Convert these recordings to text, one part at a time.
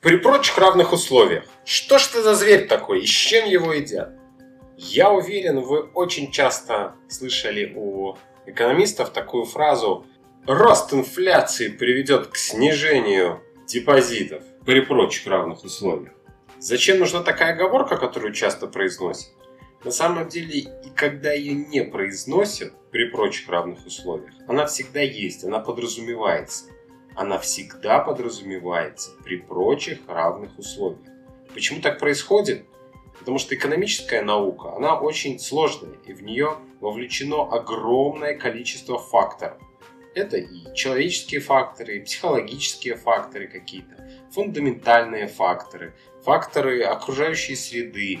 При прочих равных условиях. Что ж это за зверь такой и с чем его едят? Я уверен, вы очень часто слышали у экономистов такую фразу «Рост инфляции приведет к снижению депозитов при прочих равных условиях». Зачем нужна такая оговорка, которую часто произносят? На самом деле, и когда ее не произносят при прочих равных условиях, она всегда есть, она подразумевается. Она всегда подразумевается при прочих равных условиях. Почему так происходит? Потому что экономическая наука, она очень сложная, и в нее вовлечено огромное количество факторов. Это и человеческие факторы, и психологические факторы какие-то, фундаментальные факторы, факторы окружающей среды,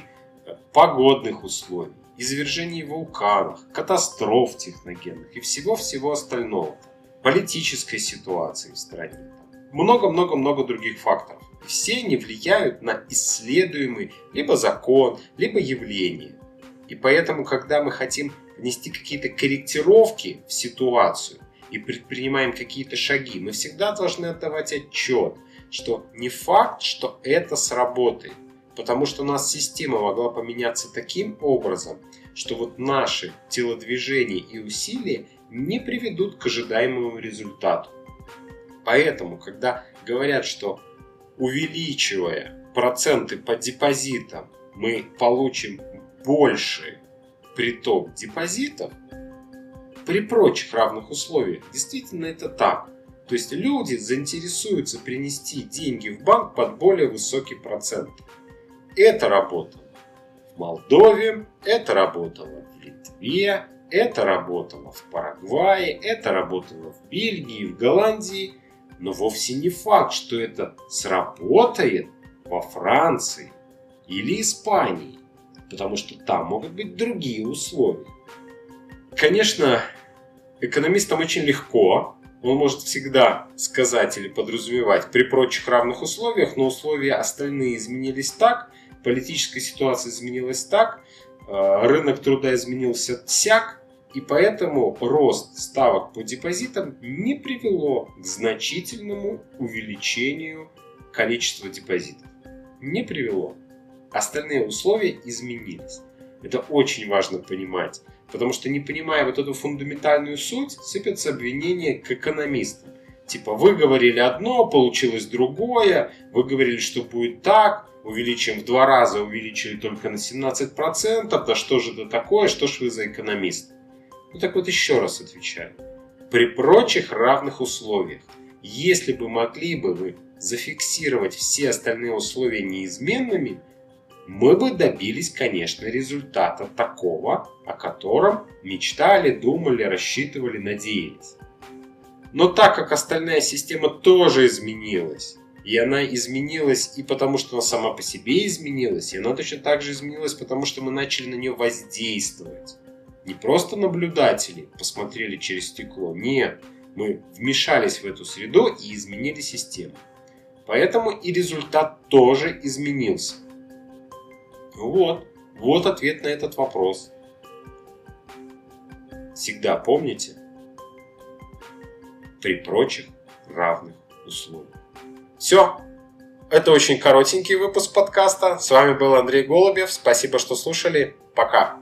погодных условий, извержений вулканов, катастроф техногенных и всего-всего остального, политической ситуации в стране. Много-много-много других факторов. все они влияют на исследуемый либо закон, либо явление. И поэтому, когда мы хотим внести какие-то корректировки в ситуацию и предпринимаем какие-то шаги, мы всегда должны отдавать отчет, что не факт, что это сработает. Потому что у нас система могла поменяться таким образом, что вот наши телодвижения и усилия не приведут к ожидаемому результату. Поэтому, когда говорят, что увеличивая проценты по депозитам, мы получим больше приток депозитов, при прочих равных условиях, действительно это так. То есть люди заинтересуются принести деньги в банк под более высокий процент. Это работало в Молдове, это работало в Литве, это работало в Парагвае, это работало в Бельгии, в Голландии. Но вовсе не факт, что это сработает во Франции или Испании, потому что там могут быть другие условия. Конечно, экономистам очень легко, он может всегда сказать или подразумевать при прочих равных условиях, но условия остальные изменились так, политическая ситуация изменилась так, э, рынок труда изменился сяк, и поэтому рост ставок по депозитам не привело к значительному увеличению количества депозитов. Не привело. Остальные условия изменились. Это очень важно понимать, потому что не понимая вот эту фундаментальную суть, сыпятся обвинения к экономистам. Типа, вы говорили одно, получилось другое, вы говорили, что будет так, увеличим в два раза, увеличили только на 17%, да что же это такое, что ж вы за экономист? Ну так вот еще раз отвечаю. При прочих равных условиях, если бы могли бы вы зафиксировать все остальные условия неизменными, мы бы добились, конечно, результата такого, о котором мечтали, думали, рассчитывали, надеялись. Но так как остальная система тоже изменилась, и она изменилась и потому, что она сама по себе изменилась, и она точно так же изменилась, потому что мы начали на нее воздействовать. Не просто наблюдатели посмотрели через стекло, нет, мы вмешались в эту среду и изменили систему. Поэтому и результат тоже изменился. Вот, вот ответ на этот вопрос. Всегда помните, при прочих равных условиях. Все. Это очень коротенький выпуск подкаста. С вами был Андрей Голубев. Спасибо, что слушали. Пока.